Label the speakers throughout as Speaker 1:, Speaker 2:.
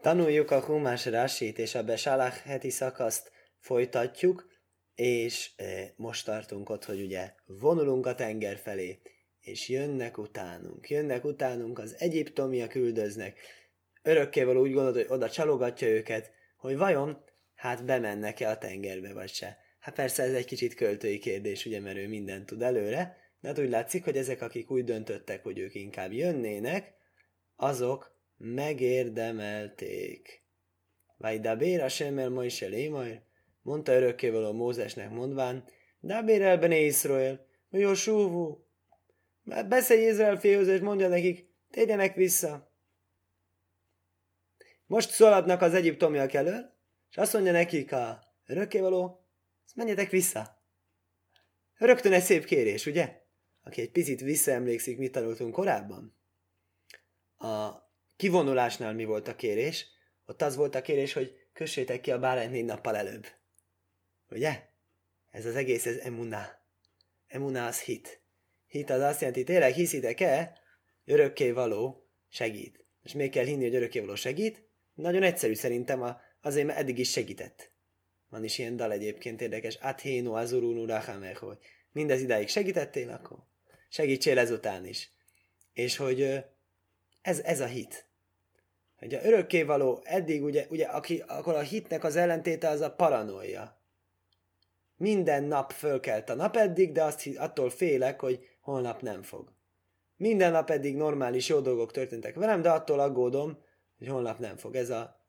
Speaker 1: Tanuljuk a Humás Rásit és a Besalach heti szakaszt folytatjuk, és e, most tartunk ott, hogy ugye vonulunk a tenger felé, és jönnek utánunk, jönnek utánunk, az egyiptomiak üldöznek. Örökkévaló úgy gondolod, hogy oda csalogatja őket, hogy vajon hát bemennek-e a tengerbe, vagy se. Hát persze ez egy kicsit költői kérdés, ugye, mert ő mindent tud előre, de hát úgy látszik, hogy ezek, akik úgy döntöttek, hogy ők inkább jönnének, azok megérdemelték. Vagy Dabér a Semmer Moise Lémajr, mondta örökkévaló Mózesnek mondván, Dabér el Bene Iszrael, jó súvú, beszélj Izrael fiúhoz, és mondja nekik, térjenek vissza. Most szaladnak az egyiptomiak elől, és azt mondja nekik a örökkévaló, menjetek vissza. Rögtön egy szép kérés, ugye? Aki egy picit visszaemlékszik, mit tanultunk korábban. A kivonulásnál mi volt a kérés? Ott az volt a kérés, hogy kössétek ki a bárányt négy nappal előbb. Ugye? Ez az egész, ez emuná. Emuná az hit. Hit az azt jelenti, tényleg hiszitek-e? Örökké való segít. És még kell hinni, hogy örökké való segít? Nagyon egyszerű szerintem, a, azért mert eddig is segített. Van is ilyen dal egyébként érdekes. Athéno azurunu rachamer, hogy mindez idáig segítettél, akkor segítsél ezután is. És hogy ez, ez a hit. A örökkévaló eddig ugye, ugye aki, akkor a hitnek az ellentéte az a paranoia. Minden nap fölkelt a nap eddig, de azt, attól félek, hogy holnap nem fog. Minden nap eddig normális jó dolgok történtek velem, de attól aggódom, hogy holnap nem fog. Ez a,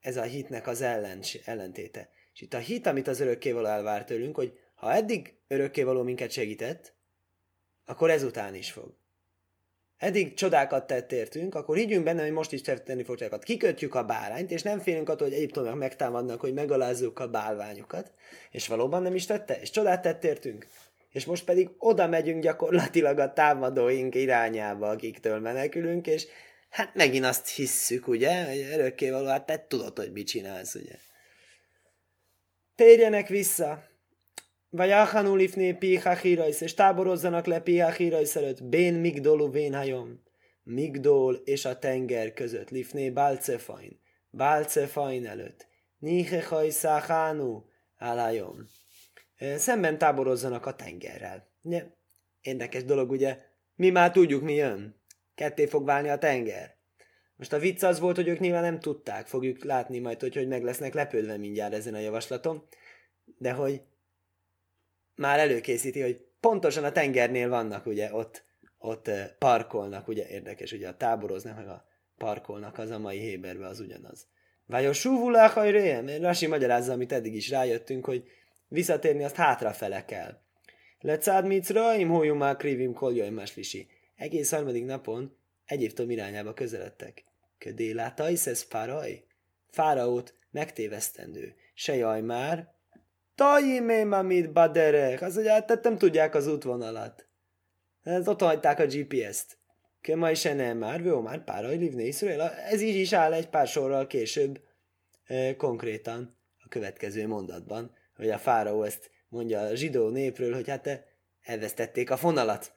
Speaker 1: ez a hitnek az ellen, ellentéte. És itt a hit, amit az örökkévaló elvár tőlünk, hogy ha eddig örökkévaló minket segített, akkor ezután is fog. Eddig csodákat tett értünk, akkor higgyünk benne, hogy most is tenni fog csodákat. Kikötjük a bárányt, és nem félünk attól, hogy Egyiptomnak megtámadnak, hogy megalázzuk a bálványokat. És valóban nem is tette, és csodát tett értünk. És most pedig oda megyünk gyakorlatilag a támadóink irányába, akiktől menekülünk, és hát megint azt hisszük, ugye, hogy örökkévaló, hát te tudod, hogy mit csinálsz, ugye. Térjenek vissza, vagy Achanulifné Pichachirajsz, és táborozzanak le Pichachirajsz előtt, Bén Migdolu Vénhajom, Migdol és a tenger között, Lifné Balcefain, Balcefain előtt, Nihechaj Száhánu, Álajom. Szemben táborozzanak a tengerrel. Ugye? Érdekes dolog, ugye? Mi már tudjuk, mi jön. Ketté fog válni a tenger. Most a vicc az volt, hogy ők nyilván nem tudták, fogjuk látni majd, hogy, hogy meg lesznek lepődve mindjárt ezen a javaslaton, de hogy már előkészíti, hogy pontosan a tengernél vannak, ugye, ott, ott parkolnak, ugye, érdekes, ugye a táboroznak, meg a parkolnak, az a mai Héberbe az ugyanaz. Vájos súvulák mert Rasi magyarázza, amit eddig is rájöttünk, hogy visszatérni azt hátrafele kell. Lecád micraim, hójumá krivim koljaim máslisi. Egész harmadik napon Egyiptom irányába közeledtek. Ködé ez paraj? Fáraót megtévesztendő. Se jaj már, Tajimém, amit baderek. Az, hogy hát nem tudják az útvonalat. Ez ott hagyták a GPS-t. Köma is nem már, jó már pár livne Iszrael. Ez így is áll egy pár sorral később konkrétan a következő mondatban, hogy a fáraó ezt mondja a zsidó népről, hogy hát elvesztették a fonalat.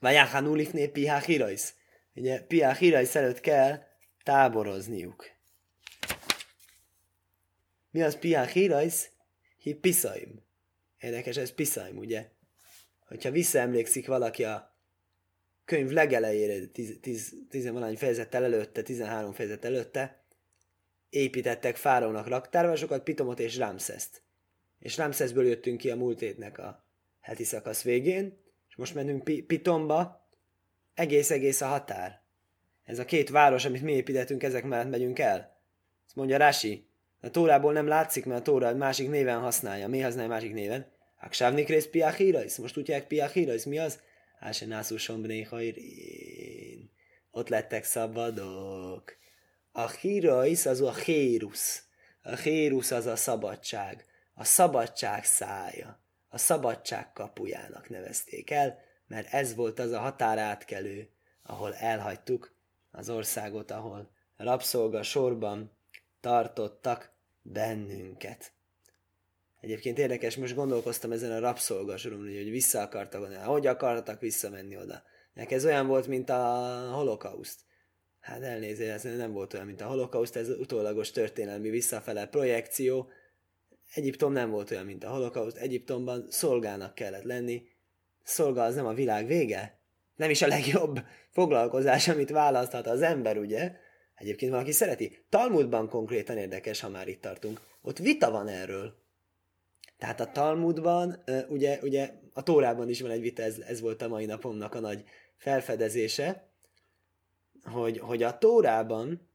Speaker 1: Vajáhan ulifné pihá hirajsz. Ugye pihá hirajsz előtt kell táborozniuk. Mi az pihá hirajsz? Hi. Érdekes, ez piszaim, ugye? Hogyha visszaemlékszik valaki a könyv legelejére, 10 fejezettel előtte, 13 fejezet előtte, építettek Fáraónak raktárvásokat, Pitomot és Ramszeszt. És Ramszeszből jöttünk ki a múlt hétnek a heti szakasz végén, és most mennünk Pitomba, egész-egész a határ. Ez a két város, amit mi építettünk, ezek mellett megyünk el. Ezt mondja Rási, a Tórából nem látszik, mert a Tóra másik néven használja. Mi használja másik néven? Aksávnik rész piachirajsz. Most tudják piachirajsz. Mi az? Áse nászú sombné Ott lettek szabadok. A hírajsz az a hérusz. A hérusz az a szabadság. A szabadság szája. A szabadság kapujának nevezték el, mert ez volt az a határátkelő, ahol elhagytuk az országot, ahol rabszolga sorban tartottak bennünket. Egyébként érdekes, most gondolkoztam ezen a rabszolgasoron, hogy vissza akartak oda, hogy akartak visszamenni oda. Nek ez olyan volt, mint a holokauszt. hát elnézést, ez nem volt olyan, mint a holokauszt, ez utólagos történelmi visszafele projekció. Egyiptom nem volt olyan, mint a holokauszt, Egyiptomban szolgának kellett lenni. Szolga az nem a világ vége? Nem is a legjobb foglalkozás, amit választhat az ember, ugye? Egyébként valaki szereti. Talmudban konkrétan érdekes, ha már itt tartunk. Ott vita van erről. Tehát a Talmudban, ugye, ugye a Tórában is van egy vita, ez, ez volt a mai napomnak a nagy felfedezése, hogy, hogy a Tórában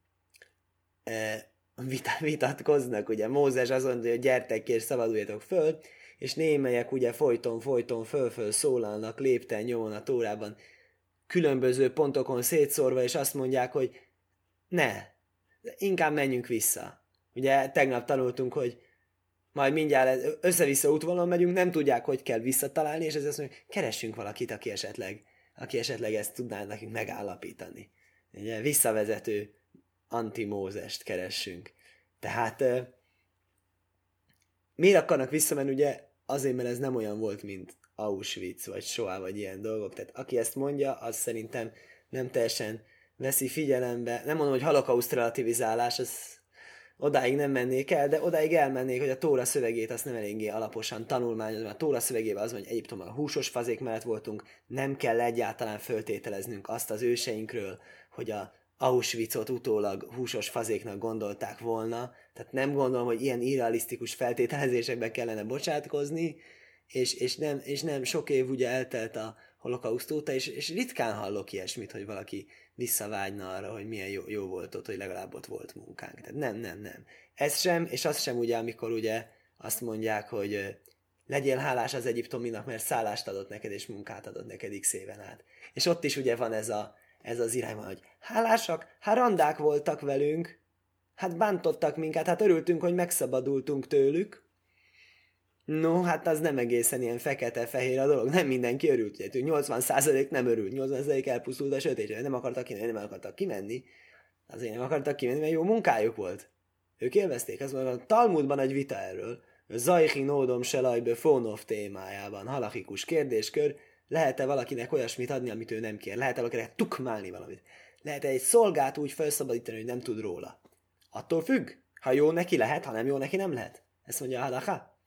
Speaker 1: vitatkoznak, ugye Mózes mondja, hogy gyertek és szabaduljatok föl, és némelyek ugye folyton, folyton föl-föl szólalnak lépten nyomon a Tórában, különböző pontokon szétszórva, és azt mondják, hogy ne, inkább menjünk vissza. Ugye tegnap tanultunk, hogy majd mindjárt össze-vissza útvonalon megyünk, nem tudják, hogy kell visszatalálni, és ez azt mondja, keressünk valakit, aki esetleg, aki esetleg ezt tudná nekünk megállapítani. Ugye visszavezető antimózest keressünk. Tehát miért akarnak visszamenni, ugye? Azért, mert ez nem olyan volt, mint Auschwitz, vagy Shoah, vagy ilyen dolgok. Tehát aki ezt mondja, az szerintem nem teljesen veszi figyelembe. Nem mondom, hogy holokauszt relativizálás, az odáig nem mennék el, de odáig elmennék, hogy a Tóra szövegét azt nem eléggé alaposan tanulmányozom. A Tóra szövegében az, hogy Egyiptomban húsos fazék mellett voltunk, nem kell egyáltalán föltételeznünk azt az őseinkről, hogy a Auschwitzot utólag húsos fazéknak gondolták volna, tehát nem gondolom, hogy ilyen irrealisztikus feltételezésekbe kellene bocsátkozni, és, és, nem, és nem sok év ugye eltelt a holokauszt óta, és, és ritkán hallok ilyesmit, hogy valaki visszavágyna arra, hogy milyen jó, jó volt ott, hogy legalább ott volt munkánk. Tehát nem, nem, nem. Ez sem, és az sem ugye, amikor ugye azt mondják, hogy legyél hálás az egyiptominak, mert szállást adott neked, és munkát adott neked x éven át. És ott is ugye van ez, a, ez az irány, hogy hálásak, hát randák voltak velünk, hát bántottak minket, hát örültünk, hogy megszabadultunk tőlük, No, hát az nem egészen ilyen fekete-fehér a dolog. Nem mindenki örült. Ugye, 80% nem örült, 80% elpusztult a sötét, nem akartak kimenni, nem akartak kimenni. Azért nem akartak kimenni, mert jó munkájuk volt. Ők élvezték. Ez a Talmudban egy vita erről. Zajhi nódom selajbe fónov témájában. Halachikus kérdéskör. Lehet-e valakinek olyasmit adni, amit ő nem kér? Lehet-e valakinek tukmálni valamit? Lehet-e egy szolgát úgy felszabadítani, hogy nem tud róla? Attól függ. Ha jó neki lehet, ha nem jó neki nem lehet. Ezt mondja a halacha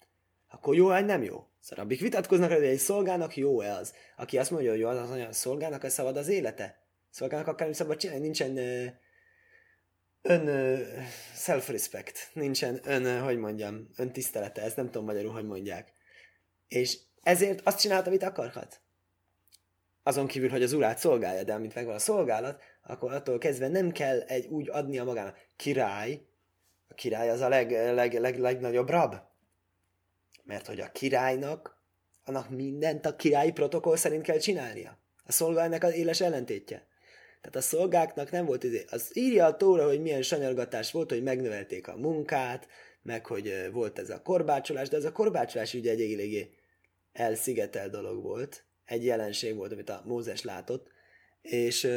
Speaker 1: akkor jó vagy nem jó? Szarabbik vitatkoznak, hogy egy szolgának jó-e az. Aki azt mondja, hogy jó, az olyan szolgának, az szabad az élete. Szolgának akár szabad csinálni, nincsen uh, ön uh, self-respect, nincsen ön, uh, hogy mondjam, öntisztelete, ezt nem tudom magyarul, hogy mondják. És ezért azt csinálta, amit akarhat. Azon kívül, hogy az urát szolgálja, de amint megvan a szolgálat, akkor attól kezdve nem kell egy úgy adni a magának. Király, a király az a leg, leg, leg, legnagyobb rab, mert hogy a királynak, annak mindent a királyi protokoll szerint kell csinálnia. A szolga ennek az éles ellentétje. Tehát a szolgáknak nem volt izé. Az írja a tóra, hogy milyen sanyargatás volt, hogy megnövelték a munkát, meg hogy volt ez a korbácsolás, de ez a korbácsolás ugye egy eléggé elszigetel dolog volt. Egy jelenség volt, amit a Mózes látott. És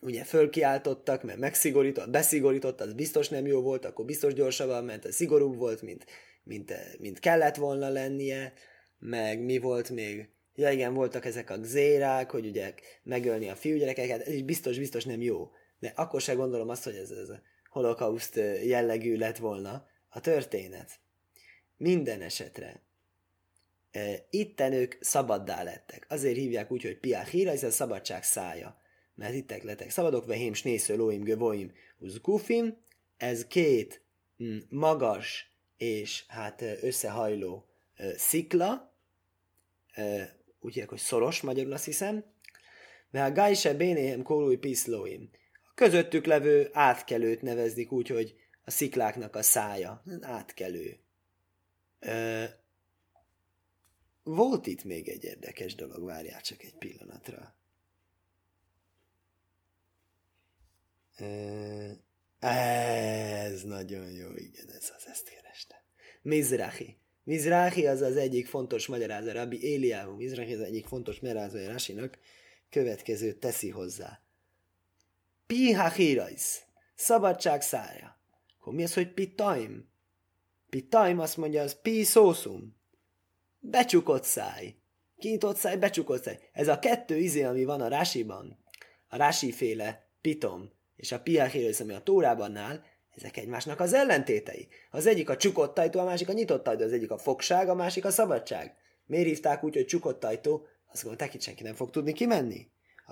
Speaker 1: ugye fölkiáltottak, mert megszigorított, beszigorított, az biztos nem jó volt, akkor biztos gyorsabban ment, szigorúbb volt, mint mint, mint kellett volna lennie, meg mi volt még, ja igen, voltak ezek a gzérák, hogy ugye megölni a fiúgyerekeket, ez is biztos, biztos nem jó. De akkor se gondolom azt, hogy ez, ez a holokauszt jellegű lett volna a történet. Minden esetre e, itten ők szabaddá lettek. Azért hívják úgy, hogy piachira, ez a szabadság szája. Mert ittek lettek szabadok, vehém snésző lóim gövóim uzkufim, ez két mm, magas és hát összehajló szikla, úgy hívják, hogy szoros magyarul azt hiszem, de a gájse bénéhem kólúj piszlóim. A közöttük levő átkelőt nevezdik úgy, hogy a szikláknak a szája. Átkelő. Volt itt még egy érdekes dolog, várjál csak egy pillanatra. Ez nagyon jó, igen, ez az, ezt kereste. Mizrahi. Mizrahi az az egyik fontos magyarázó, Rabbi Éliáhu Mizrahi az egyik fontos magyarázó Rasinak, következőt teszi hozzá. Piha hírajsz, szabadság szája. Akkor mi az, hogy pitaim? Pitaim azt mondja, az pi szószum. Becsukott száj. Kinyitott száj, becsukott száj. Ez a kettő izé, ami van a rásiban, a rási féle pitom, és a piáhérész, ami a tórában áll, ezek egymásnak az ellentétei. Az egyik a csukott ajtó, a másik a nyitott ajtó, az egyik a fogság, a másik a szabadság. Miért hívták úgy, hogy csukott ajtó? Azt gondolták, itt senki nem fog tudni kimenni.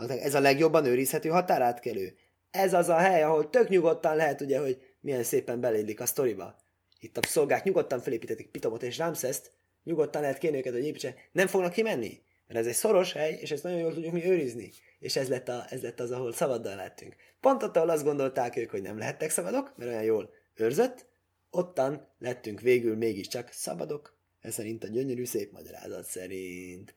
Speaker 1: Ez a legjobban őrizhető határátkelő. Ez az a hely, ahol tök nyugodtan lehet, ugye, hogy milyen szépen belélik a sztoriba. Itt a szolgák nyugodtan felépítetik Pitomot és Ramszeszt, nyugodtan lehet kérni őket, hogy építse. Nem fognak kimenni, mert ez egy szoros hely, és ezt nagyon jól tudjuk mi őrizni. És ez lett, a, ez lett az, ahol szabaddal lettünk. Pont ott, ahol azt gondolták ők, hogy nem lehettek szabadok, mert olyan jól őrzött, ottan lettünk végül mégiscsak szabadok. Ez szerint a gyönyörű szép magyarázat szerint.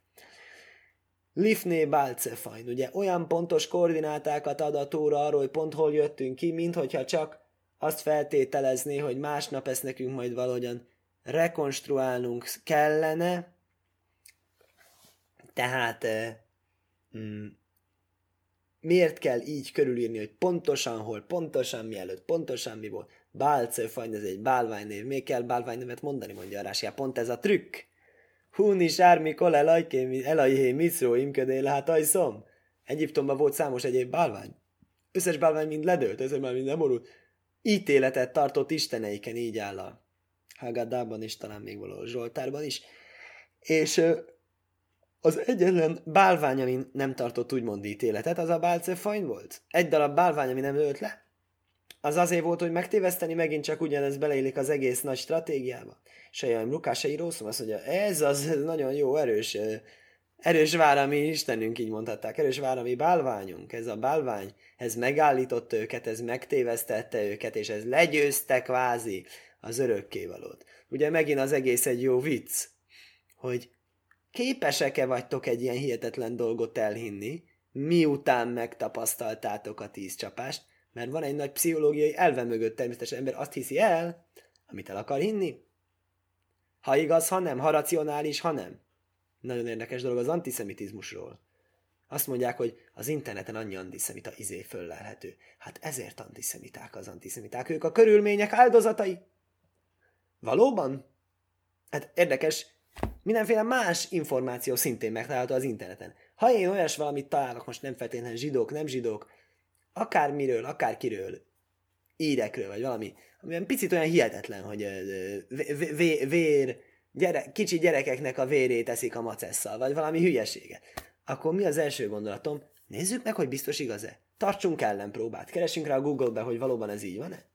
Speaker 1: Lifné Balcefajn, ugye olyan pontos koordinátákat ad a tóra arról, hogy pont hol jöttünk ki, mint hogyha csak azt feltételezné, hogy másnap ezt nekünk majd valahogyan rekonstruálnunk kellene. Tehát mm, miért kell így körülírni, hogy pontosan hol, pontosan mielőtt, pontosan mi volt. Bálcefajn, ez egy bálványnév. Még kell bálványnevet mondani, mondja a Rásia. Pont ez a trükk. Húni sármi kol elajhé miszró imködél hát ajszom. Egyiptomban volt számos egyéb bálvány. Összes bálvány mind ledőlt, ezért már mind nem orult. Ítéletet tartott isteneiken, így áll a Haggadában és talán még valahol Zsoltárban is. És az egyetlen bálvány, ami nem tartott úgymond ítéletet, az a bálcefajn volt. Egy darab bálvány, ami nem lőtt le, az azért volt, hogy megtéveszteni, megint csak ugyanez beleillik az egész nagy stratégiába. Sajjaj, Lukás író szó, azt mondja, ez az nagyon jó, erős, erős várami Istenünk, így mondhatták, erős várami bálványunk, ez a bálvány, ez megállított őket, ez megtévesztette őket, és ez legyőzte kvázi az örökkévalót. Ugye megint az egész egy jó vicc, hogy képesek-e vagytok egy ilyen hihetetlen dolgot elhinni, miután megtapasztaltátok a tíz csapást, mert van egy nagy pszichológiai elve mögött természetesen ember azt hiszi el, amit el akar hinni. Ha igaz, ha nem, ha racionális, ha nem. Nagyon érdekes dolog az antiszemitizmusról. Azt mondják, hogy az interneten annyi antiszemita izé föllelhető. Hát ezért antiszemiták az antiszemiták. Ők a körülmények áldozatai. Valóban? Hát érdekes, mindenféle más információ szintén megtalálható az interneten. Ha én olyas valamit találok, most nem feltétlenül zsidók, nem zsidók, akármiről, akárkiről, írekről, vagy valami, ami picit olyan hihetetlen, hogy vér, gyere, kicsi gyerekeknek a vérét eszik a macesszal, vagy valami hülyesége. Akkor mi az első gondolatom? Nézzük meg, hogy biztos igaz-e. Tartsunk ellenpróbát, keresünk rá a Google-be, hogy valóban ez így van-e.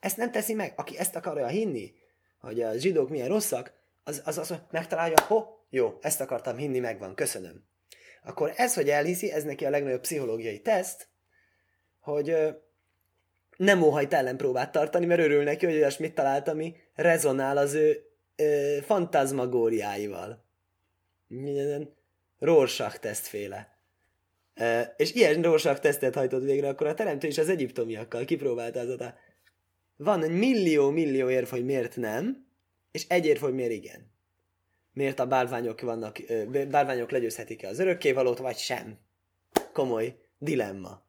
Speaker 1: Ezt nem teszi meg. Aki ezt akarja hinni, hogy a zsidók milyen rosszak, az az, az megtalálja, ho, jó, ezt akartam hinni, megvan, köszönöm. Akkor ez, hogy elhiszi, ez neki a legnagyobb pszichológiai teszt, hogy nem óhajt ellenpróbát tartani, mert örül neki, hogy olyasmit talált, ami rezonál az ő ö, fantazmagóriáival. Minden Rorschach tesztféle. E, és ilyen Rorschach tesztet hajtott végre, akkor a teremtő is az egyiptomiakkal kipróbálta az a van egy millió-millió érv, hogy miért nem, és egy érv, hogy miért igen. Miért a bálványok vannak, bálványok legyőzhetik-e az örökkévalót, vagy sem. Komoly dilemma.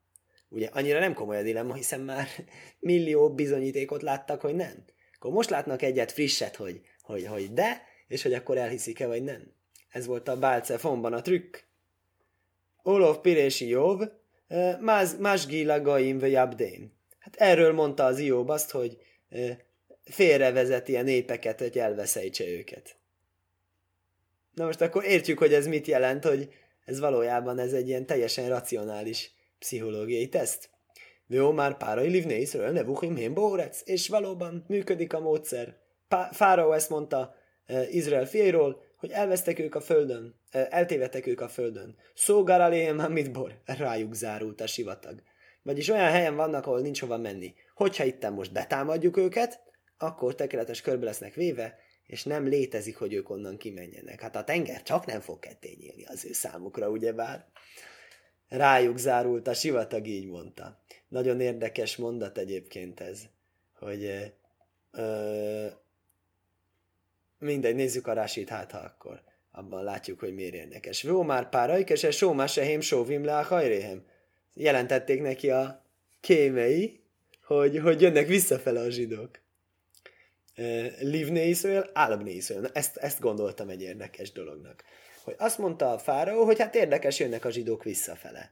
Speaker 1: Ugye annyira nem komoly a dilemma, hiszen már millió bizonyítékot láttak, hogy nem. Akkor most látnak egyet frisset, hogy, hogy, hogy de, és hogy akkor elhiszik-e, vagy nem. Ez volt a Bálcefonban a trükk. Olof Pirési Jobb, más Gaim Jabdén. Hát erről mondta az Jobb azt, hogy félrevezeti a népeket, hogy elveszejtse őket. Na most akkor értjük, hogy ez mit jelent, hogy ez valójában ez egy ilyen teljesen racionális pszichológiai teszt. Jó, már párai livné Iszrael nevuchim hén bórec, és valóban működik a módszer. Fáraó ezt mondta uh, Izrael fiairól, hogy elvesztek ők a földön, uh, eltévedtek ők a földön. Szógár aléhem mit bor, rájuk zárult a sivatag. Vagyis olyan helyen vannak, ahol nincs hova menni. Hogyha itten most betámadjuk őket, akkor tökéletes körbe lesznek véve, és nem létezik, hogy ők onnan kimenjenek. Hát a tenger csak nem fog ketté nyílni az ő számukra, ugyebár. Rájuk zárult a sivatag, így mondta. Nagyon érdekes mondat egyébként ez, hogy ö, mindegy, nézzük a rásit, hát ha akkor abban látjuk, hogy miért érdekes. Vó már páraik, és só már sehém sóvim le a hajréhem. Jelentették neki a kémei, hogy, hogy jönnek visszafele a zsidók. Livné Iszrael, Álabné Iszrael. Ezt, ezt gondoltam egy érdekes dolognak hogy azt mondta a fáraó, hogy hát érdekes, jönnek a zsidók visszafele.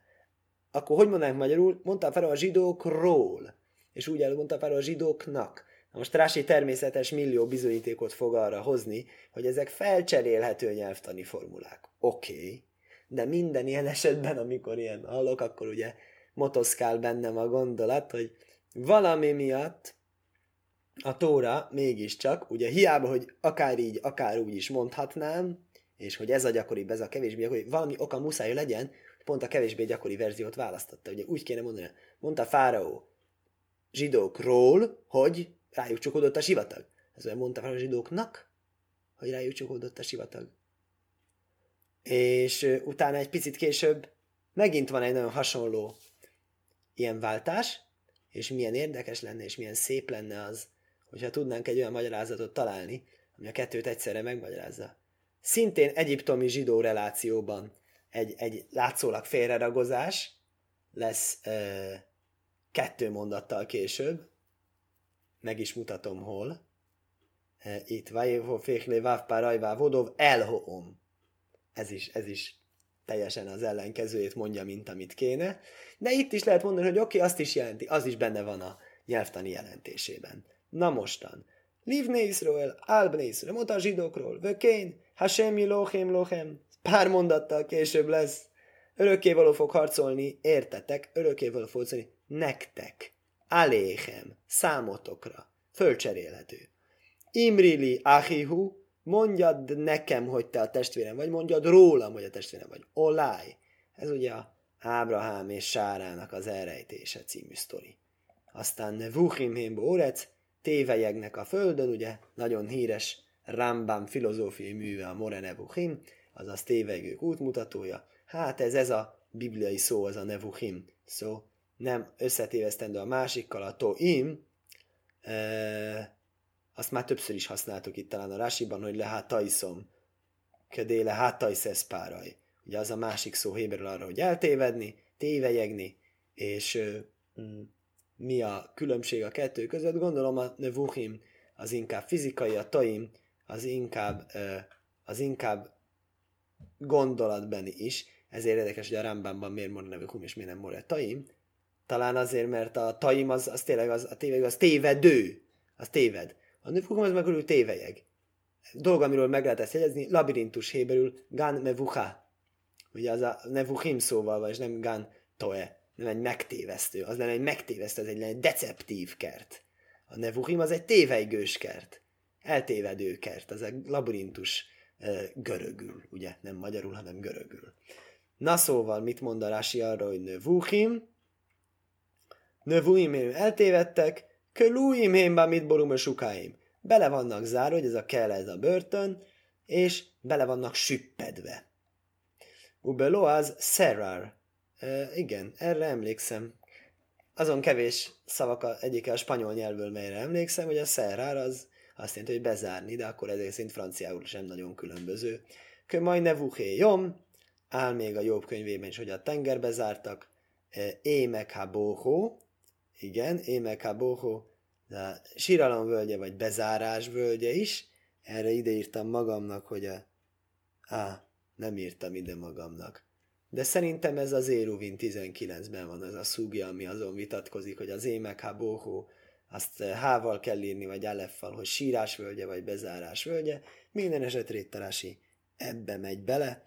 Speaker 1: akkor hogy mondanánk magyarul? Mondta fel a zsidókról, és úgy mondta fel a zsidóknak. Na most Rási természetes millió bizonyítékot fog arra hozni, hogy ezek felcserélhető nyelvtani formulák. Oké, okay. de minden ilyen esetben, amikor ilyen hallok, akkor ugye motoszkál bennem a gondolat, hogy valami miatt a Tóra mégiscsak, ugye hiába, hogy akár így, akár úgy is mondhatnám, és hogy ez a gyakoribb, ez a kevésbé gyakori, valami oka muszáj legyen, pont a kevésbé gyakori verziót választotta. Ugye úgy kéne mondani, mondta Fáraó zsidókról, hogy rájuk csukódott a sivatag. Ez olyan mondta a zsidóknak, hogy rájuk csukódott a sivatag. És utána egy picit később megint van egy nagyon hasonló ilyen váltás, és milyen érdekes lenne, és milyen szép lenne az, hogyha tudnánk egy olyan magyarázatot találni, ami a kettőt egyszerre megmagyarázza. Szintén egyiptomi zsidó relációban egy, egy látszólag félreragozás lesz ö, kettő mondattal később, meg is mutatom hol. Itt Vajévo Féklé Vávpárajvá Vodov Elhoom. Ez is, ez is teljesen az ellenkezőjét mondja, mint amit kéne. De itt is lehet mondani, hogy oké, okay, azt is jelenti, az is benne van a nyelvtani jelentésében. Na mostan. Livne Israel, Albne Israel, mondta a zsidókról, Vökén, Hashem lochem lochem. Pár mondattal később lesz. Örökkévaló fog harcolni, értetek, örökkévaló fog harcolni, nektek, aléhem, számotokra, fölcserélhető. Imrili ahihu, mondjad nekem, hogy te a testvérem vagy, mondjad rólam, hogy a testvérem vagy. Olaj. Ez ugye a Ábrahám és Sárának az elrejtése című sztori. Aztán Nevuchim Bórec, tévejegnek a földön, ugye, nagyon híres Rambam filozófiai műve a More Nevuchim, azaz tévegők útmutatója. Hát ez ez a bibliai szó, az a Nevuchim szó nem összetévesztendő a másikkal, a toim, e, azt már többször is használtuk itt talán a rásiban, hogy lehátajszom, ködé lehátajsz páraj. Ugye az a másik szó héberül arra, hogy eltévedni, tévejegni, és mm, mi a különbség a kettő között? Gondolom a nevuchim az inkább fizikai, a taim az inkább, az inkább gondolatbeni is, ezért érdekes, hogy a Rambamban miért mond nevuchim és miért nem mond taim, talán azért, mert a taim az, az tényleg az, a téveg az tévedő. Az téved. A nőfogom az meg körül tévejeg. Dolog, amiről meg lehet ezt jegyezni, labirintus héberül gan mevucha. Ugye az a nevuchim szóval van, és nem gan toe. Nem egy megtévesztő. Az lenne egy megtévesztő, az egy, egy deceptív kert. A nevuchim az egy tévejgős kert. Eltévedő kert. Az egy labirintus görögül, ugye? Nem magyarul, hanem görögül. Na szóval, mit mond a Rási arra, hogy nevuchim, Növuim eltévedtek, kölúim hémba mit borum sukáim. Bele vannak zárva, hogy ez a kell, ez a börtön, és bele vannak süppedve. Ubeloaz Serrar. Igen, erre emlékszem. Azon kevés szavak a, egyik a spanyol nyelvből, melyre emlékszem, hogy a Serrar az azt jelenti, hogy bezárni, de akkor ezért szint franciául sem nagyon különböző. Kö majd nevuché jom, áll még a jobb könyvében is, hogy a tengerbe zártak, émek ha bohó, igen, Émek Boho, de síralom völgye, vagy bezárás völgye is. Erre ide írtam magamnak, hogy a... Á, nem írtam ide magamnak. De szerintem ez az Éruvin 19-ben van az a szúgja, ami azon vitatkozik, hogy az Émek Boho, azt hával kell írni, vagy aleffal, hogy sírás völgye, vagy bezárás völgye. Minden esetre talási ebbe megy bele.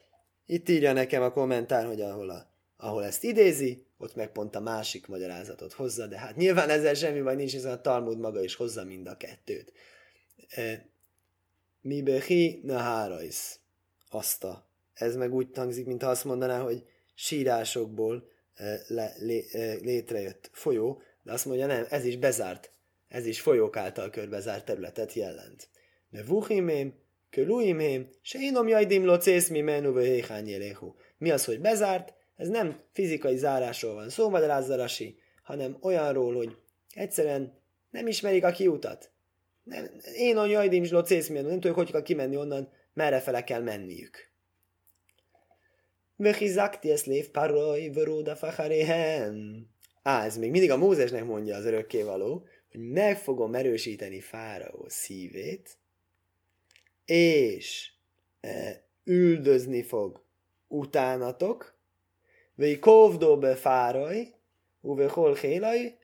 Speaker 1: Itt írja nekem a kommentár, hogy ahol, a, ahol ezt idézi, ott meg pont a másik magyarázatot hozza, de hát nyilván ezzel semmi baj nincs, hiszen a Talmud maga is hozza mind a kettőt. E, Mi behi nahárajsz. Azt a. Ez meg úgy hangzik, mintha azt mondaná, hogy sírásokból e, le, lé, e, létrejött folyó, de azt mondja, nem, ez is bezárt, ez is folyók által körbezárt területet jelent. De vuhimém, kölúimém, se inom jajdim locész mi menú Mi az, hogy bezárt? Ez nem fizikai zárásról van szó, magyarázza hanem olyanról, hogy egyszerűen nem ismerik a kiutat. Nem, én a jajdim zsló cészmén, nem tudjuk, hogy kell kimenni onnan, merre fele kell menniük. Vechizakti ezt lév paroj vöróda facharéhen. Á, ez még mindig a Mózesnek mondja az örökkévaló, hogy meg fogom erősíteni Fáraó szívét, és e, üldözni fog utánatok, Vei kovdó be fáraj, uve hol hélaj,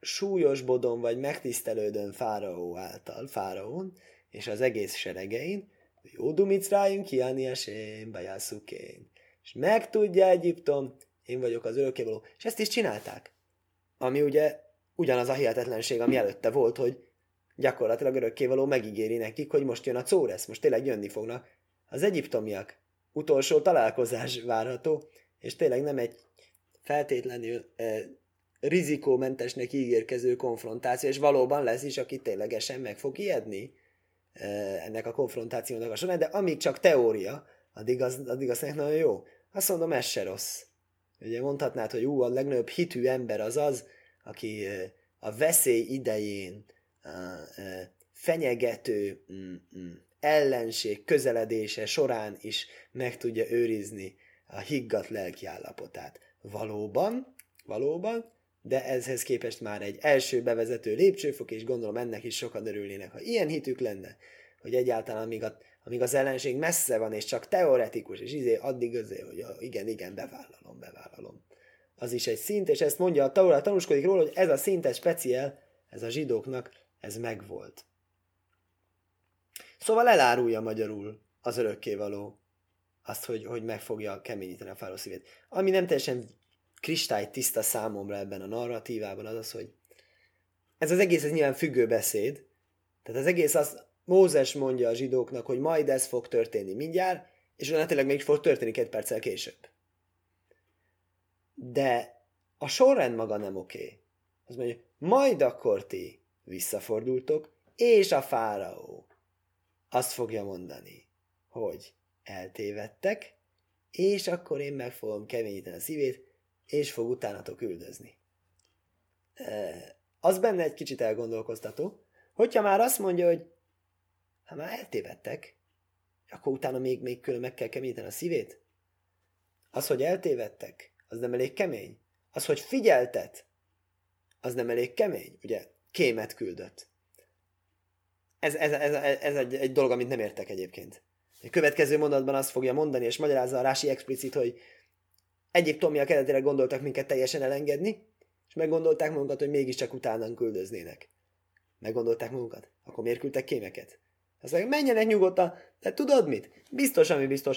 Speaker 1: súlyosbodon vagy megtisztelődön fáraó által, fáraón, és az egész seregein, jó dumicráim kiállni esén, bajászukén. És megtudja Egyiptom, én vagyok az örökkévaló. És ezt is csinálták. Ami ugye ugyanaz a hihetetlenség, ami előtte volt, hogy gyakorlatilag örökkévaló megígéri nekik, hogy most jön a Córesz, most tényleg jönni fognak. Az egyiptomiak utolsó találkozás várható, és tényleg nem egy feltétlenül eh, rizikómentesnek ígérkező konfrontáció, és valóban lesz is, aki ténylegesen meg fog ijedni ennek a konfrontációnak a során, de amíg csak teória, addig az, addig az nagyon jó. Azt mondom, ez se rossz. Ugye mondhatnád, hogy ú, a legnagyobb hitű ember az az, aki eh, a veszély idején a, a fenyegető mm, mm, ellenség közeledése során is meg tudja őrizni a higgadt lelki. Valóban, valóban, de ezhez képest már egy első bevezető lépcsőfok, és gondolom ennek is sokan örülnének, ha ilyen hitük lenne, hogy egyáltalán amíg, a, amíg az ellenség messze van, és csak teoretikus, és izé addig azért, hogy igen, igen, bevállalom, bevállalom. Az is egy szint, és ezt mondja a Taurát, tanúskodik róla, hogy ez a szint, ez speciál, ez a zsidóknak, ez megvolt. Szóval elárulja magyarul az örökkévaló azt, hogy, hogy meg fogja keményíteni a fáró szívét. Ami nem teljesen kristály tiszta számomra ebben a narratívában az az, hogy ez az egész ez nyilván függő beszéd, tehát az egész az, Mózes mondja a zsidóknak, hogy majd ez fog történni mindjárt, és utána tényleg még fog történni két perccel később. De a sorrend maga nem oké. Okay. Az mondja, majd akkor ti visszafordultok, és a fáraó azt fogja mondani, hogy eltévedtek, és akkor én meg fogom keményíteni a szívét, és fog utánatok üldözni. Az benne egy kicsit elgondolkoztató, hogyha már azt mondja, hogy ha már eltévedtek, akkor utána még, még külön meg kell keményíteni a szívét? Az, hogy eltévedtek, az nem elég kemény. Az, hogy figyeltet, az nem elég kemény. Ugye, kémet küldött. Ez, ez, ez, ez egy, egy dolog, amit nem értek egyébként. A következő mondatban azt fogja mondani, és magyarázza a Rási explicit, hogy egyiptomiak eredetileg gondoltak minket teljesen elengedni, és meggondolták magukat, hogy mégiscsak utánán küldöznének. Meggondolták magukat? Akkor miért küldtek kémeket? Azt mondják, menjenek nyugodtan, de tudod mit? Biztos, ami biztos.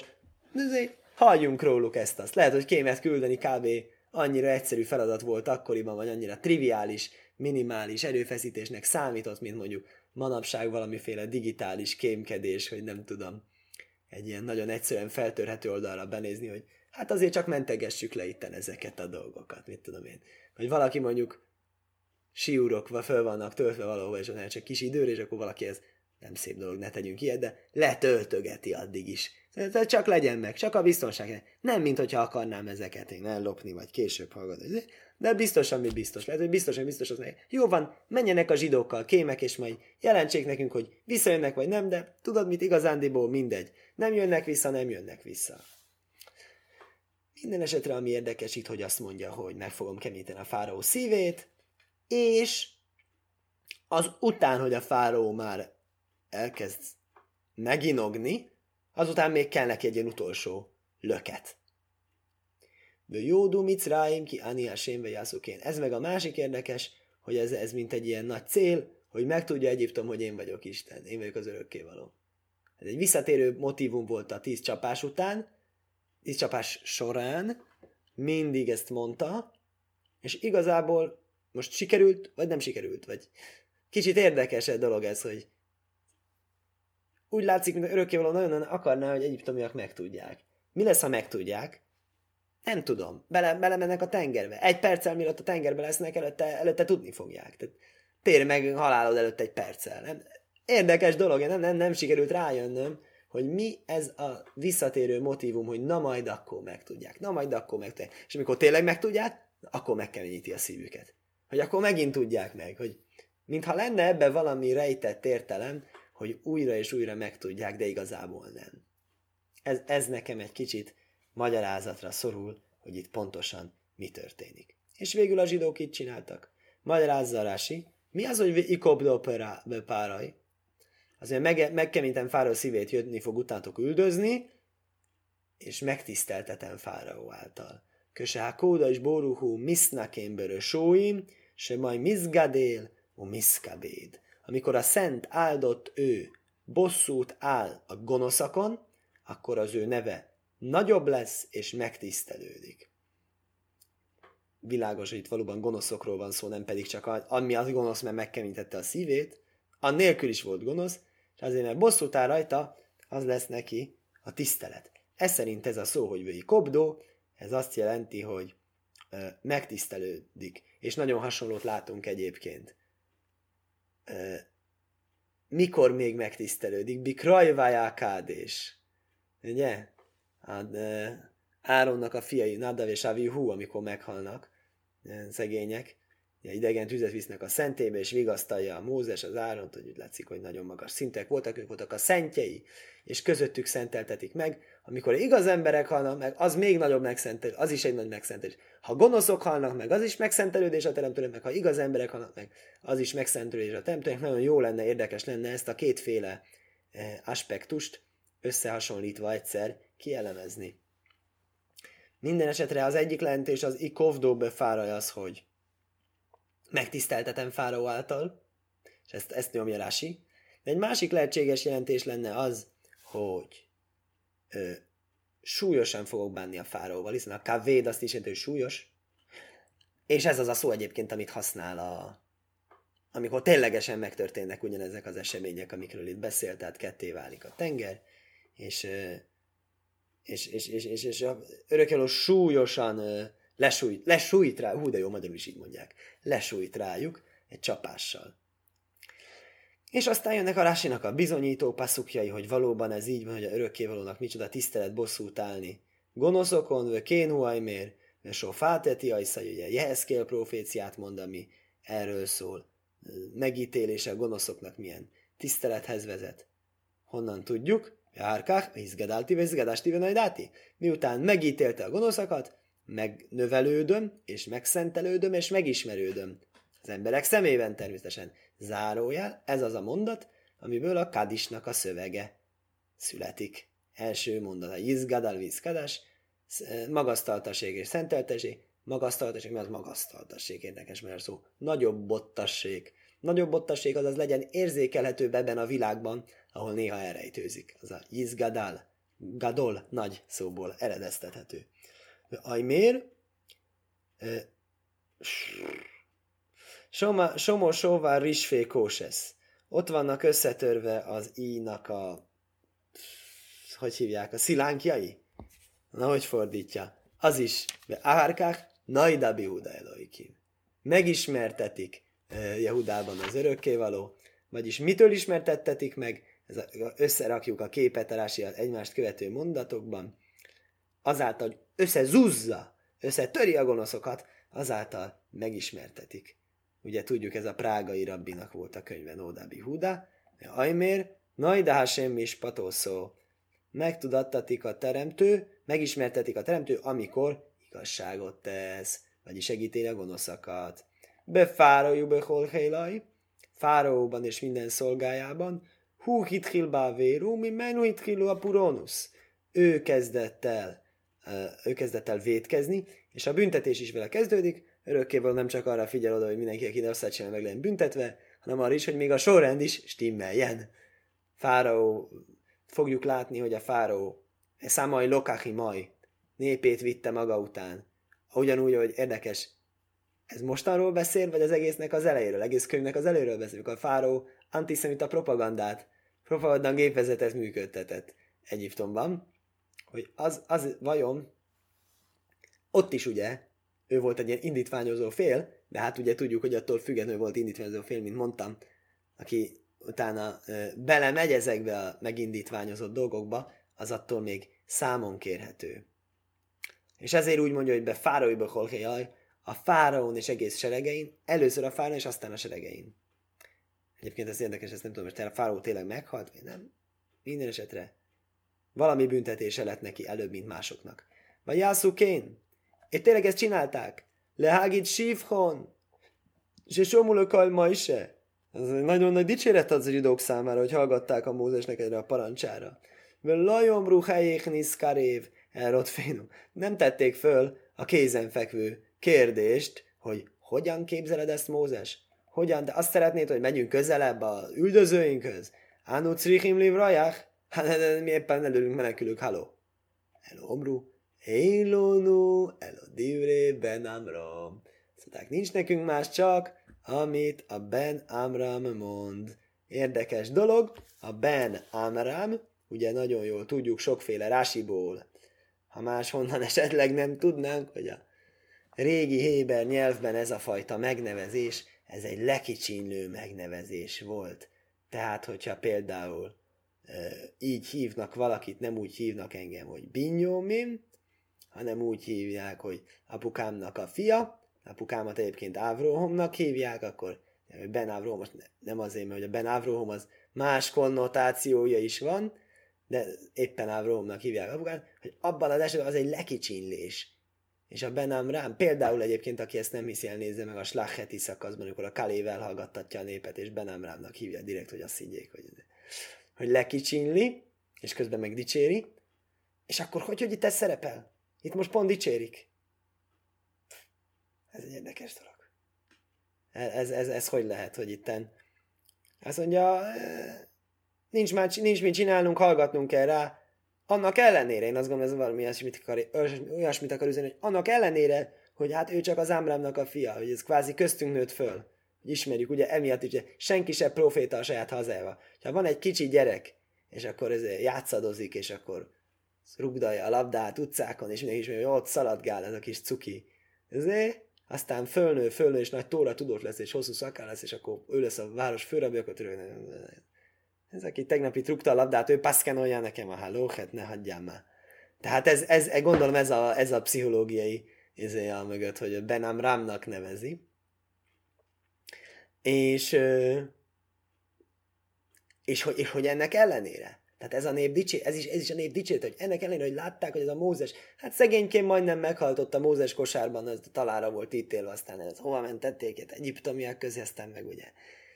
Speaker 1: Azért halljunk róluk ezt azt. Lehet, hogy kémet küldeni kb. annyira egyszerű feladat volt akkoriban, vagy annyira triviális, minimális erőfeszítésnek számított, mint mondjuk manapság valamiféle digitális kémkedés, hogy nem tudom, egy ilyen nagyon egyszerűen feltörhető oldalra benézni, hogy hát azért csak mentegessük le itten ezeket a dolgokat, mit tudom én. Vagy valaki mondjuk siúrokva föl vannak töltve valahol, és van csak kis időre, és akkor valaki ez nem szép dolog, ne tegyünk ilyet, de letöltögeti addig is. Tehát csak legyen meg, csak a biztonság. Nem, mint hogyha akarnám ezeket én ellopni, vagy később hallgatni. De biztos, ami biztos. Lehet, hogy biztosan biztos az meg. Jó van, menjenek a zsidókkal, kémek, és majd jelentsék nekünk, hogy visszajönnek, vagy nem, de tudod mit, igazándiból mindegy. Nem jönnek vissza, nem jönnek vissza. Minden esetre, ami érdekes itt, hogy azt mondja, hogy meg fogom kemíteni a fáraó szívét, és az után, hogy a fáraó már elkezd meginogni, azután még kell neki egy ilyen utolsó löket. Jódu Micráim ki Ania Sénve Jászukén. Ez meg a másik érdekes, hogy ez, ez mint egy ilyen nagy cél, hogy megtudja Egyiptom, hogy én vagyok Isten, én vagyok az örökkévaló. Ez egy visszatérő motivum volt a tíz csapás után, tíz csapás során, mindig ezt mondta, és igazából most sikerült, vagy nem sikerült, vagy kicsit érdekes egy dolog ez, hogy úgy látszik, mint örökkévaló nagyon akarná, hogy egyiptomiak megtudják. Mi lesz, ha megtudják? Nem tudom. Bele, belemennek a tengerbe. Egy perccel, mielőtt a tengerbe lesznek, előtte, előtte tudni fogják. Tehát térj meg halálod előtt egy perccel. Nem? Érdekes dolog, nem, nem, nem sikerült rájönnöm, hogy mi ez a visszatérő motivum, hogy na majd akkor megtudják, na majd akkor megtudják. És amikor tényleg megtudják, akkor megkeményíti a szívüket. Hogy akkor megint tudják meg, hogy mintha lenne ebbe valami rejtett értelem, hogy újra és újra megtudják, de igazából nem. Ez, ez nekem egy kicsit magyarázatra szorul, hogy itt pontosan mi történik. És végül a zsidók itt csináltak. Magyarázza Rási, mi az, hogy ikobdo Azért meg, megkemítem fáról szívét, jönni fog utánatok üldözni, és megtiszteltetem fáraó által. Köse kóda és boruhú misznakémbörö sóim, se majd mizgadél, o miszkabéd. Amikor a szent áldott ő bosszút áll a gonoszakon, akkor az ő neve nagyobb lesz és megtisztelődik. Világos, hogy itt valóban gonoszokról van szó, nem pedig csak ami az gonosz, mert megkemítette a szívét, annélkül is volt gonosz, azért, mert bosszút áll rajta, az lesz neki a tisztelet. Ez szerint ez a szó, hogy vői kobdó, ez azt jelenti, hogy ö, megtisztelődik. És nagyon hasonlót látunk egyébként. Ö, mikor még megtisztelődik? Bikrajvájá kádés. Ugye? Hát, Áronnak a fiai, Nadav és Avihu, amikor meghalnak, szegények, idegen tüzet visznek a szentébe, és vigasztalja a Mózes, az Áront, hogy úgy látszik, hogy nagyon magas szintek voltak, ők voltak a szentjei, és közöttük szenteltetik meg. Amikor igaz emberek halnak meg, az még nagyobb megszentelés, az is egy nagy megszentelés. Ha gonoszok halnak meg, az is megszentelődés a teremtőnek, meg ha igaz emberek halnak meg, az is megszentelődés a teremtőnek. Nagyon jó lenne, érdekes lenne ezt a kétféle eh, aspektust összehasonlítva egyszer kielemezni. Minden esetre az egyik lehetés az ikovdó befáraj az, hogy megtiszteltetem Fáraó által, és ezt, ezt nyomja Rási. De egy másik lehetséges jelentés lenne az, hogy ö, súlyosan fogok bánni a fáraóval, hiszen a kavéd azt is jelenti, hogy súlyos, és ez az a szó egyébként, amit használ a, amikor ténylegesen megtörténnek ugyanezek az események, amikről itt beszélt, tehát ketté válik a tenger, és, és, és, és, és, és a örökelő súlyosan lesújt, lesújt rá, hú de jó, magyarul is így mondják, lesújt rájuk egy csapással. És aztán jönnek a Rásinak a bizonyító passzukjai, hogy valóban ez így van, hogy a örökkévalónak micsoda tisztelet bosszút állni. Gonoszokon, vő kénhuajmér, vő sofáteti ajsza, ugye Jeheszkél proféciát mond, ami erről szól. Megítélése a gonoszoknak milyen tisztelethez vezet. Honnan tudjuk? Járkák, izgadálti, izgadásti, najdáti. Miután megítélte a gonoszakat, megnövelődöm, és megszentelődöm, és megismerődöm. Az emberek szemében természetesen. Zárójel, ez az a mondat, amiből a kadisnak a szövege születik. Első mondat, a izgadal vizkadás, magasztaltaség és szentelteség, magasztaltaség, mert az magasztaltasság érdekes, mert szó nagyobb bottasság. Nagyobb bottasság az az legyen érzékelhetőbb ebben a világban, ahol néha elrejtőzik. Az a izgadal, gadol, nagy szóból eredeztethető. Ajmér, Soma, somo sóvá risfé kósesz. Ott vannak összetörve az ínak a... Hogy hívják? A szilánkjai? Na, hogy fordítja? Az is. Árkák, Naida Bihuda Eloikim. Megismertetik Jehudában az örökkévaló, vagyis mitől ismertettetik meg, ez a, összerakjuk a képet a egymást követő mondatokban, azáltal, hogy összezúzza, összetöri a gonoszokat, azáltal megismertetik. Ugye tudjuk, ez a prágai rabbinak volt a könyve Nódábi Huda, Ajmér, Najda Hashem is patószó. Megtudattatik a teremtő, megismertetik a teremtő, amikor igazságot tesz, vagyis segíti a gonoszakat. Befárójú beholhélaj, fáraóban és minden szolgájában, hú hitkil bávérú, mi hitkilú a purónusz. Ő kezdett el, ő kezdett el vétkezni, és a büntetés is vele kezdődik, örökkéval nem csak arra figyel oda, hogy mindenki, aki rosszat csinál, meg legyen büntetve, hanem arra is, hogy még a sorrend is stimmeljen. Fáraó, fogjuk látni, hogy a fáraó számai lokahi maj népét vitte maga után. Ugyanúgy, hogy érdekes, ez mostanról beszél, vagy az egésznek az elejéről, egész könyvnek az elejéről beszél, a fáraó antiszemita propagandát, propaganda gépvezetet működtetett Egyiptomban, hogy az, az vajon ott is ugye ő volt egy ilyen indítványozó fél, de hát ugye tudjuk, hogy attól függetlenül volt indítványozó fél, mint mondtam, aki utána ö, belemegy ezekbe a megindítványozott dolgokba, az attól még számon kérhető. És ezért úgy mondja, hogy be fáraóiba kolhéjaj, a fáraón és egész seregein, először a fáraón és aztán a seregein. Egyébként ez érdekes, ezt nem tudom, hogy a fáraó tényleg meghalt, vagy nem. Minden esetre valami büntetése lett neki előbb, mint másoknak. Vagy Jászú Kén, és tényleg ezt csinálták. Lehágít sívhon. És somulokal ma is -e. Ez egy nagyon nagy dicséret az zsidók számára, hogy hallgatták a Mózesnek erre a parancsára. Lajom ruhájék niszkarév, Erotfénum. Nem tették föl a kézenfekvő kérdést, hogy hogyan képzeled ezt, Mózes? Hogyan? De azt szeretnéd, hogy megyünk közelebb a üldözőinkhöz? Ánu crichim livrajach? Hát mi éppen előlünk menekülünk, haló. Hello, Omru. Élonu, elo divré ben Amram. Szóval nincs nekünk más csak, amit a Ben Amram mond. Érdekes dolog, a Ben Amram, ugye nagyon jól tudjuk sokféle rásiból, ha máshonnan esetleg nem tudnánk, hogy a régi héber nyelvben ez a fajta megnevezés, ez egy lekicsinlő megnevezés volt. Tehát, hogyha például így hívnak valakit, nem úgy hívnak engem, hogy Binyómin, hanem úgy hívják, hogy apukámnak a fia, apukámat egyébként Ávróhomnak hívják, akkor Ben Ávróhom, most nem azért, mert a Ben Ávróhom az más konnotációja is van, de éppen Ávróhomnak hívják apukát, hogy abban az esetben az egy lekicsinlés. És a Ben Amrám, például egyébként, aki ezt nem hiszi, elnézze meg a Slacheti szakaszban, amikor a Kalé elhallgattatja a népet, és Ben Amrámnak hívja direkt, hogy azt higgyék, hogy, hogy lekicsinli, és közben meg dicséri, és akkor hogy, hogy itt ez szerepel? Itt most pont dicsérik. Ez egy érdekes dolog. Ez, ez, ez, ez hogy lehet, hogy itten? Azt mondja, nincs, már, nincs mit csinálnunk, hallgatnunk kell rá. Annak ellenére, én azt gondolom, ez valami olyasmit akar, olyasmit akar üzenni, hogy annak ellenére, hogy hát ő csak az Ámrámnak a fia, hogy ez kvázi köztünk nőtt föl. Ismerjük, ugye emiatt ugye senki se proféta a saját hazájába. Ha van egy kicsi gyerek, és akkor ez játszadozik, és akkor rugdalja a labdát utcákon, és mindenki is, hogy ott szaladgál ez a kis cuki. Ezért aztán fölnő, fölnő, és nagy tóra tudott lesz, és hosszú szakál lesz, és akkor ő lesz a város főrabbi, akkor ez aki tegnapi trukta a labdát, ő paszkenolja nekem a hálóhet, ne hagyjál már. Tehát ez, ez, gondolom ez a, ez a pszichológiai izéje a mögött, hogy Benam Ramnak nevezi. És, és, és, és hogy ennek ellenére, tehát ez a nép dicsé, ez is, ez is a nép dicsét, hogy ennek ellenére, hogy látták, hogy ez a Mózes, hát szegényként majdnem meghaltott a Mózes kosárban, az talára volt ítélve, aztán ez hova mentették, itt egyiptomiak közé, aztán meg ugye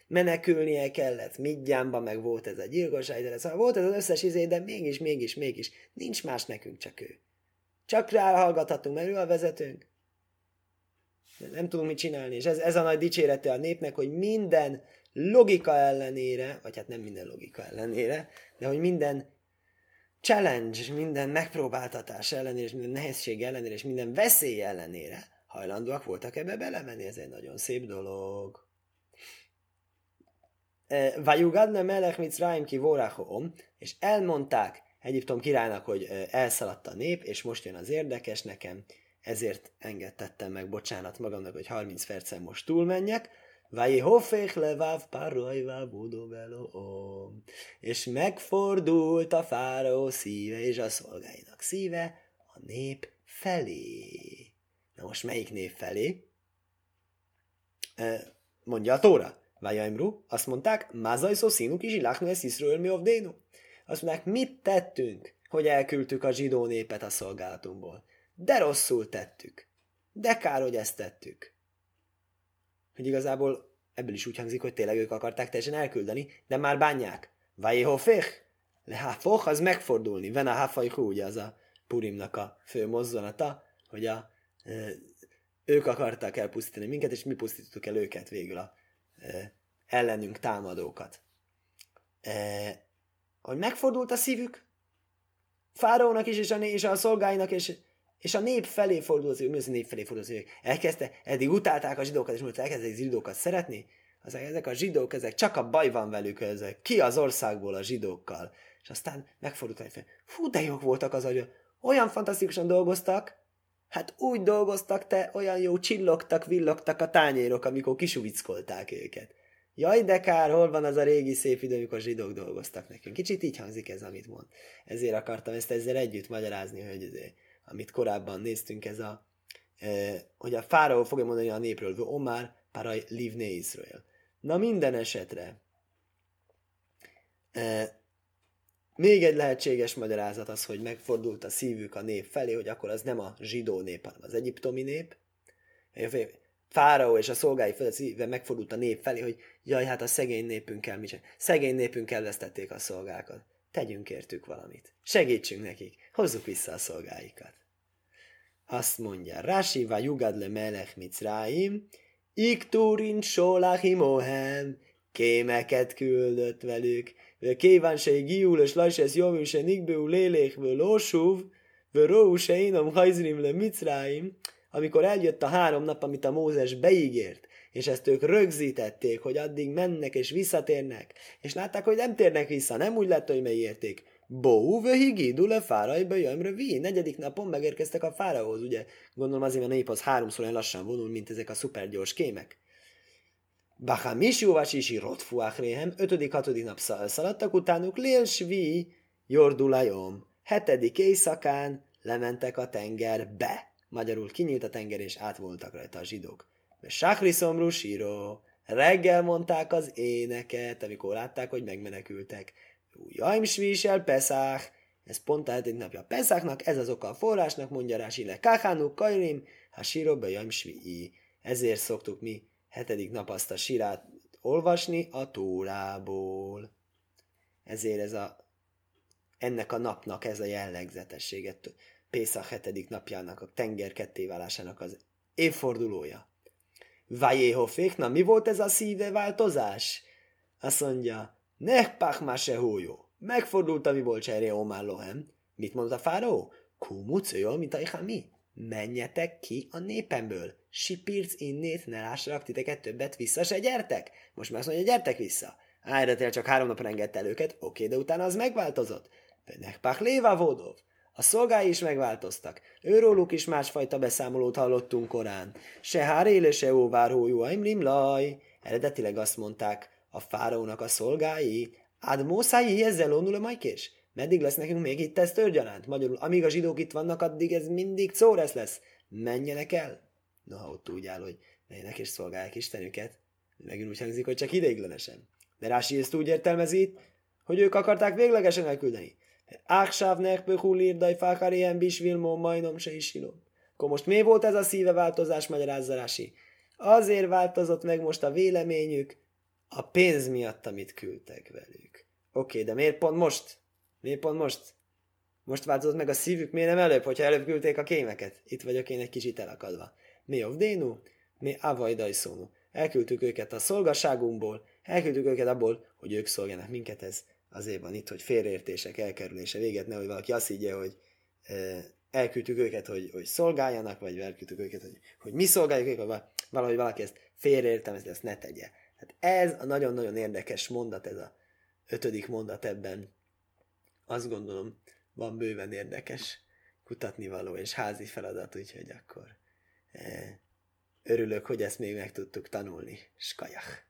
Speaker 1: menekülnie kellett, Midjánban meg volt ez a gyilkosság, de szóval volt ez az összes izé, de mégis, mégis, mégis, nincs más nekünk, csak ő. Csak ráhallgathatunk, mert ő a vezetőnk. Nem tudunk mit csinálni, és ez, ez a nagy dicsérete a népnek, hogy minden logika ellenére, vagy hát nem minden logika ellenére, de hogy minden challenge, minden megpróbáltatás ellenére, és minden nehézség ellenére, és minden veszély ellenére hajlandóak voltak ebbe belemenni. Ez egy nagyon szép dolog. E, Vajugadne melech Mitzrayim ki vorachom, és elmondták Egyiptom királynak, hogy e, elszaladt a nép, és most jön az érdekes nekem, ezért engedtettem meg, bocsánat magamnak, hogy 30 percen most túlmenjek, Vajihofék leváv parojvá budovelo És megfordult a fáraó szíve és a szolgáinak szíve a nép felé. Na most melyik nép felé? Mondja a Tóra. Vajaimru, azt mondták, Mázajszó színuk is iláknu ez Iszről mi ovdénu. Azt mondták, mit tettünk, hogy elküldtük a zsidó népet a szolgálatunkból. De rosszul tettük. De kár, hogy ezt tettük hogy igazából ebből is úgy hangzik, hogy tényleg ők akarták teljesen elküldeni, de már bánják. Vajéhoféh? Leháfoch, az megfordulni. Ven a hafajhú, ugye az a Purimnak a fő mozzanata, hogy a, ők akarták elpusztítani minket, és mi pusztítottuk el őket végül a ellenünk támadókat. E, hogy megfordult a szívük, Fáraónak is, és a, és a szolgáinak, és és a nép felé fordul az a nép felé fordul az Elkezdte, eddig utálták a zsidókat, és most elkezdtek a zsidókat szeretni. Az, ezek a zsidók, ezek csak a baj van velük, ezek ki az országból a zsidókkal. És aztán megfordult egy fel. Fú, de jók voltak az hogy Olyan fantasztikusan dolgoztak, hát úgy dolgoztak, te olyan jó csillogtak, villogtak a tányérok, amikor kisuvickolták őket. Jaj, de kár, hol van az a régi szép idő, amikor zsidók dolgoztak nekünk. Kicsit így hangzik ez, amit mond. Ezért akartam ezt ezzel együtt magyarázni, hogy ezért amit korábban néztünk, ez a, hogy a fáraó fogja mondani a népről, hogy Omar paraj livne Israel. Na minden esetre, még egy lehetséges magyarázat az, hogy megfordult a szívük a nép felé, hogy akkor az nem a zsidó nép, hanem az egyiptomi nép. Fáraó és a szolgái fel szíve megfordult a nép felé, hogy jaj, hát a szegény népünkkel mi sem. Szegény népünkkel vesztették a szolgákat tegyünk értük valamit. Segítsünk nekik, hozzuk vissza a szolgáikat. Azt mondja, Rási va jugad le melech micráim, ikturin solachimohem, kémeket küldött velük, kíván se giul, és lajses jövő se nikbeu lélék, lósuv, vő se inom hajzrim le micráim, amikor eljött a három nap, amit a Mózes beígért, és ezt ők rögzítették, hogy addig mennek és visszatérnek, és látták, hogy nem térnek vissza, nem úgy lett, hogy megérték. Bó, vöhigi, dule fáraj, jöjjön vi. Negyedik napon megérkeztek a fárahoz, ugye? Gondolom azért, mert a nép az háromszor olyan lassan vonul, mint ezek a szupergyors kémek. Bahamis Juvasisi Rotfuachréhem, ötödik, hatodik nap szaladtak utánuk, Lél Svi, Jordulajom. Hetedik éjszakán lementek a tengerbe. Magyarul kinyílt a tenger, és át voltak rajta a zsidók. Sákri szomrú síró. Reggel mondták az éneket, amikor látták, hogy megmenekültek. Jaim svísel peszák. Ez pont egy napja Peszáknak, ez az oka a forrásnak, mondja Rási le. Káhánuk kajrim, ha síró be jaim. Ezért szoktuk mi hetedik nap azt a sirát olvasni a Tórából. Ezért ez a, ennek a napnak ez a jellegzetességet, Pészak hetedik napjának, a tenger kettéválásának az évfordulója. Vajéhofék, na mi volt ez a szíve változás? Azt mondja, nehpach ma se hójó. Megfordult, ami volt cseré Omar Lohem. Mit mondta a fáraó? Kumucő, mint a mi? Menjetek ki a népemből. Sipirc innét, ne lássanak titeket többet, vissza se gyertek. Most már azt mondja, gyertek vissza. Ájratél csak három napra engedte el őket, oké, de utána az megváltozott. Nehpach léva vodov. A szolgái is megváltoztak. Őróluk is másfajta beszámolót hallottunk korán. Se háréle, se óvár hójú, laj. Eredetileg azt mondták, a fáraónak a szolgái. Ád mószái ezzel onul majkés? Meddig lesz nekünk még itt ez törgyalánt? Magyarul, amíg a zsidók itt vannak, addig ez mindig szóresz lesz. Menjenek el. Noha ott úgy áll, hogy menjenek és szolgálják Istenüket. Megint úgy hangzik, hogy csak ideiglenesen. De Rási ezt úgy értelmezi, hogy ők akarták véglegesen elküldeni. Áksáv nekböhul írdaj fákarien bisvilmó majnom se is Akkor most mi volt ez a szíve változás, magyarázzarási? Azért változott meg most a véleményük, a pénz miatt, amit küldtek velük. Oké, de miért pont most? Miért pont most? Most változott meg a szívük, miért nem előbb, hogyha előbb küldték a kémeket? Itt vagyok én egy kicsit elakadva. Mi dénu? Mi avajdaj szónu. Elküldtük őket a szolgasságunkból, elküldtük őket abból, hogy ők szolgálnak minket, ez azért van itt, hogy félreértések elkerülése véget, nehogy valaki azt higgye, hogy elküldtük őket, hogy, hogy szolgáljanak, vagy elküldtük őket, hogy, hogy mi szolgáljuk őket, vagy valahogy valaki ezt félreértem, ezt, ezt ne tegye. Hát ez a nagyon-nagyon érdekes mondat, ez a ötödik mondat ebben. Azt gondolom, van bőven érdekes kutatni való és házi feladat, úgyhogy akkor e, örülök, hogy ezt még meg tudtuk tanulni. Skajach!